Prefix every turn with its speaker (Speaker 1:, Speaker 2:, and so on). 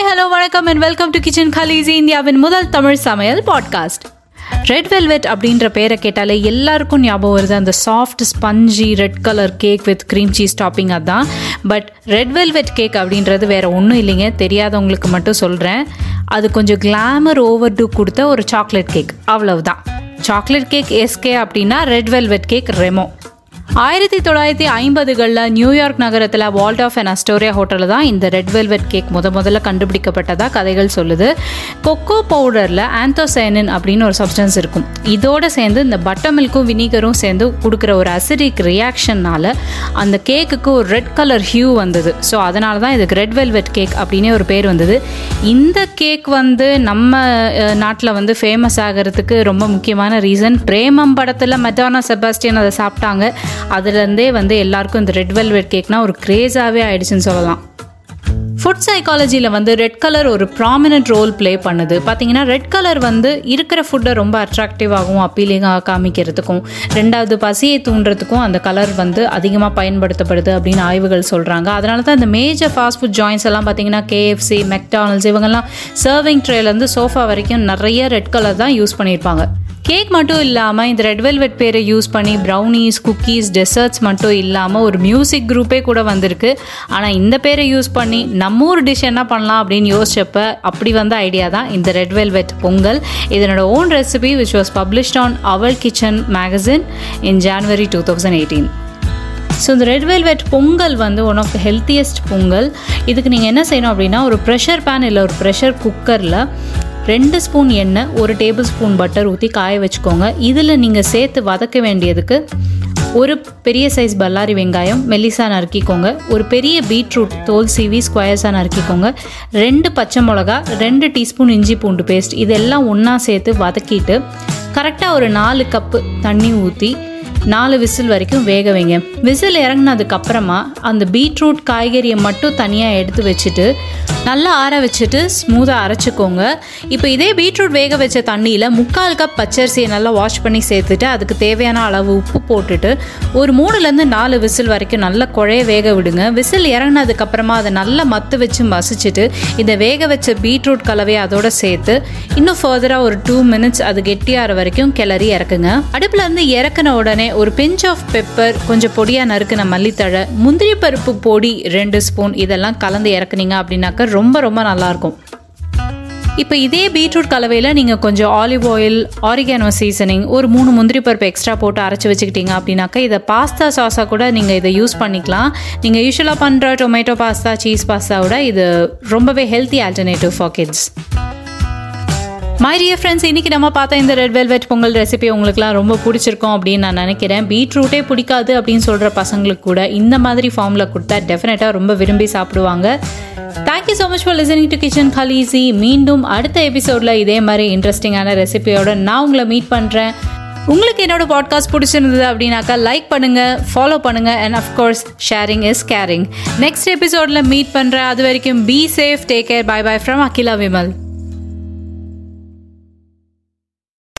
Speaker 1: Hi hello வணக்கம் and welcome to Kitchen Khaleesi இந்தியாவின் முதல் தமிழ் சமையல் பாட்காஸ்ட் ரெட் வெல்வெட் அப்படின்ற பேரை கேட்டாலே எல்லாருக்கும் ஞாபகம் வருது. அந்த soft spongy red colour cake with cream cheese topping அதான். பட் ரெட் வெல்வெட் கேக் அப்படின்றது வேற ஒன்றும் இல்லைங்க. தெரியாதவங்களுக்கு மட்டும் சொல்கிறேன் அது கொஞ்சம் கிளாமர் ஓவர் டூ கொடுத்த ஒரு சாக்லேட் கேக் அவ்வளவுதான். சாக்லேட் கேக் எஸ்கே அப்படின்னா ரெட் வெல்வெட் கேக் ரெமோ ஆயிரத்தி தொள்ளாயிரத்தி ஐம்பதுகளில் நியூயார்க் நகரத்தில் வால்ட் ஆஃப் அண்ட் அஸ்டோரியா ஹோட்டலில் தான் இந்த ரெட் வெல்வெட் கேக் முத முதல்ல கண்டுபிடிக்கப்பட்டதாக கதைகள் சொல்லுது. கொக்கோ பவுடரில் ஆந்தோசைனின் அப்படின்னு ஒரு சப்ஸ்டன்ஸ் இருக்கும். இதோடு சேர்ந்து இந்த பட்டர் மில்க்கும் வினிகரும் சேர்ந்து கொடுக்குற ஒரு அசிடிக் ரியாக்ஷன்னால் அந்த கேக்குக்கு ஒரு ரெட் கலர் ஹியூ வந்தது. ஸோ அதனால தான் இதுக்கு ரெட் வெல்வெட் கேக் அப்படின்னே ஒரு பேர் வந்தது. இந்த கேக் வந்து நம்ம நாட்டில் வந்து ஃபேமஸ் ஆகிறதுக்கு ரொம்ப முக்கியமான ரீசன் பிரேமம் படத்தில் மெட்டானா செபாஸ்டியன் அதை சாப்பிட்டாங்க. அதுலேருந்தே வந்து எல்லாருக்கும் இந்த ரெட் வெல்வெட் கேக்னா ஒரு க்ரேஸாகவே ஆயிடுச்சுன்னு சொல்லலாம். ஃபுட் சைக்காலஜியில் வந்து ரெட் கலர் ஒரு ப்ராமினன்ட் ரோல் ப்ளே பண்ணுது. பார்த்தீங்கன்னா ரெட் கலர் வந்து இருக்கிற ஃபுட்டை ரொம்ப அட்ராக்டிவாகவும் அப்பீலிங்காக காமிக்கிறதுக்கும் ரெண்டாவது பசியை தூண்டுறதுக்கும் அந்த கலர் வந்து அதிகமாக பயன்படுத்தப்படுது அப்படின்னு ஆய்வுகள் சொல்கிறாங்க அதனால தான் இந்த மேஜர் ஃபாஸ்ட் ஃபுட் ஜாயின்ஸ் எல்லாம் பார்த்தீங்கன்னா கேஎஃப்சி மெக்டானல்ஸ் இவங்கெல்லாம் சர்விங் ட்ரேலேருந்து சோஃபா வரைக்கும் நிறைய ரெட் கலர் தான் யூஸ் பண்ணியிருப்பாங்க. கேக் மட்டும் இல்லாமல் இந்த ரெட் வெல்வெட் பேரை யூஸ் பண்ணி ப்ரௌனிஸ் குக்கீஸ் டெசர்ட்ஸ் மட்டும் இல்லாமல் ஒரு மியூசிக் குரூப்பே கூட வந்திருக்கு. ஆனால் இந்த பேரை யூஸ் பண்ணி நம்ம ஒரு டிஷ் என்ன பண்ணலாம் அப்படின்னு யோசிச்சப்ப அப்படி வந்த ஐடியா தான் இந்த ரெட் வெல்வெட் பொங்கல். இதனோட own recipe which was published on Aval Kitchen magazine in January two thousand eighteen so இந்த ரெட் வெல்வெட் பொங்கல் வந்து one of the healthiest pongal. இதுக்கு நீங்கள் என்ன செய்யணும் அப்படின்னா ஒரு ப்ரெஷர் பேன் இல்லை ஒரு ப்ரெஷர் குக்கரில் ரெண்டு ஸ்பூன் எண்ணெய் ஒரு டேபிள் ஸ்பூன் பட்டர் ஊற்றி காய வச்சுக்கோங்க. இதில் நீங்கள் சேர்த்து வதக்க வேண்டியதுக்கு ஒரு பெரிய சைஸ் பல்லாரி வெங்காயம் மெல்லிசாக நறுக்கிக்கோங்க. ஒரு பெரிய பீட்ரூட் தோல் சீவி ஸ்கொயர்ஸாக நறுக்கிக்கோங்க. ரெண்டு பச்சை மிளகா ரெண்டு டீஸ்பூன் இஞ்சி பூண்டு பேஸ்ட் இதெல்லாம் ஒன்றா சேர்த்து வதக்கிட்டு கரெக்டாக ஒரு நாலு கப்பு தண்ணி ஊற்றி நாலு விசில் வரைக்கும் வேக வைங்க. விசில் இறங்கினதுக்கப்புறமா அந்த பீட்ரூட் காய்கறியை மட்டும் தனியாக எடுத்து வச்சுட்டு நல்லா ஆற வச்சுட்டு ஸ்மூத்தாக அரைச்சிக்கோங்க. இப்போ இதே பீட்ரூட் வேக வச்ச தண்ணியில் முக்கால் கப் பச்சரிசியை நல்லா வாஷ் பண்ணி சேர்த்துட்டு அதுக்கு தேவையான அளவு உப்பு போட்டுட்டு ஒரு மூணுலேருந்து நாலு விசில் வரைக்கும் நல்லா குழைய வேக விடுங்க. விசில் இறங்கினதுக்கப்புறமா அதை நல்லா மத்து வச்சு மசிச்சுட்டு இந்த வேக வச்ச பீட்ரூட் கலவையை அதோட சேர்த்து இன்னும் ஃபர்தராக ஒரு டூ மினிட்ஸ் அது கெட்டியாகிற வரைக்கும் கிளறி இறக்குங்க. அடுப்பில் இருந்து இறக்குன உடனே ஒரு பிஞ்ச் ஆஃப் பெப்பர் கொஞ்சம் பொடியாக நறுக்கின மல்லித்தழை முந்திரி பருப்பு பொடி ரெண்டு ஸ்பூன் இதெல்லாம் கலந்து இறக்குனீங்க அப்படின்னாக்க ரொம்ப ரொம்ப நல்லாயிருக்கும் இப்போ இதே பீட்ரூட் கலவையில் நீங்கள் கொஞ்சம் ஆலிவ் ஆயில் ஆரிகானோ சீசனிங் ஒரு மூணு முந்திரி பருப்பு எக்ஸ்ட்ரா போட்டு அரைச்சி வச்சுக்கிட்டீங்க அப்படின்னாக்கா இதை பாஸ்தா சாஸாக கூட நீங்கள் இதை யூஸ் பண்ணிக்கலாம். நீங்கள் யூஸ்வலாக பண்ணுற டொமேட்டோ பாஸ்தா சீஸ் பாஸ்தாவோட இது ரொம்பவே healthy alternative for kids my dear friends இன்றைக்கி நம்ம பார்த்த இந்த ரெட் வெல்வெட் பொங்கல் ரெசிபி உங்களுக்குலாம் ரொம்ப பிடிச்சிருக்கும் அப்படின்னு நான் நினைக்கிறேன். பீட்ரூட்டே பிடிக்காது அப்படின்னு சொல்கிற பசங்களுக்கு கூட இந்த மாதிரி ஃபார்மில் கொடுத்தா டெஃபினட்டாக ரொம்ப விரும்பி சாப்பிடுவாங்க. Thank you so much for listening to Kitchen Khaleesi மீண்டும் அடுத்த எபிசோடில் இதே மாதிரி இன்ட்ரெஸ்டிங்கான ரெசிபியோட நான் உங்களை மீட் பண்ணுறேன் உங்களுக்கு என்னோட பாட்காஸ்ட் பிடிச்சிருந்தது அப்படின்னாக்கா லைக் பண்ணுங்க ஃபாலோ பண்ணுங்க and of course sharing is caring next எபிசோடில் மீட் பண்ணுறேன் அது வரைக்கும் be safe take care bye bye from Akila Vimal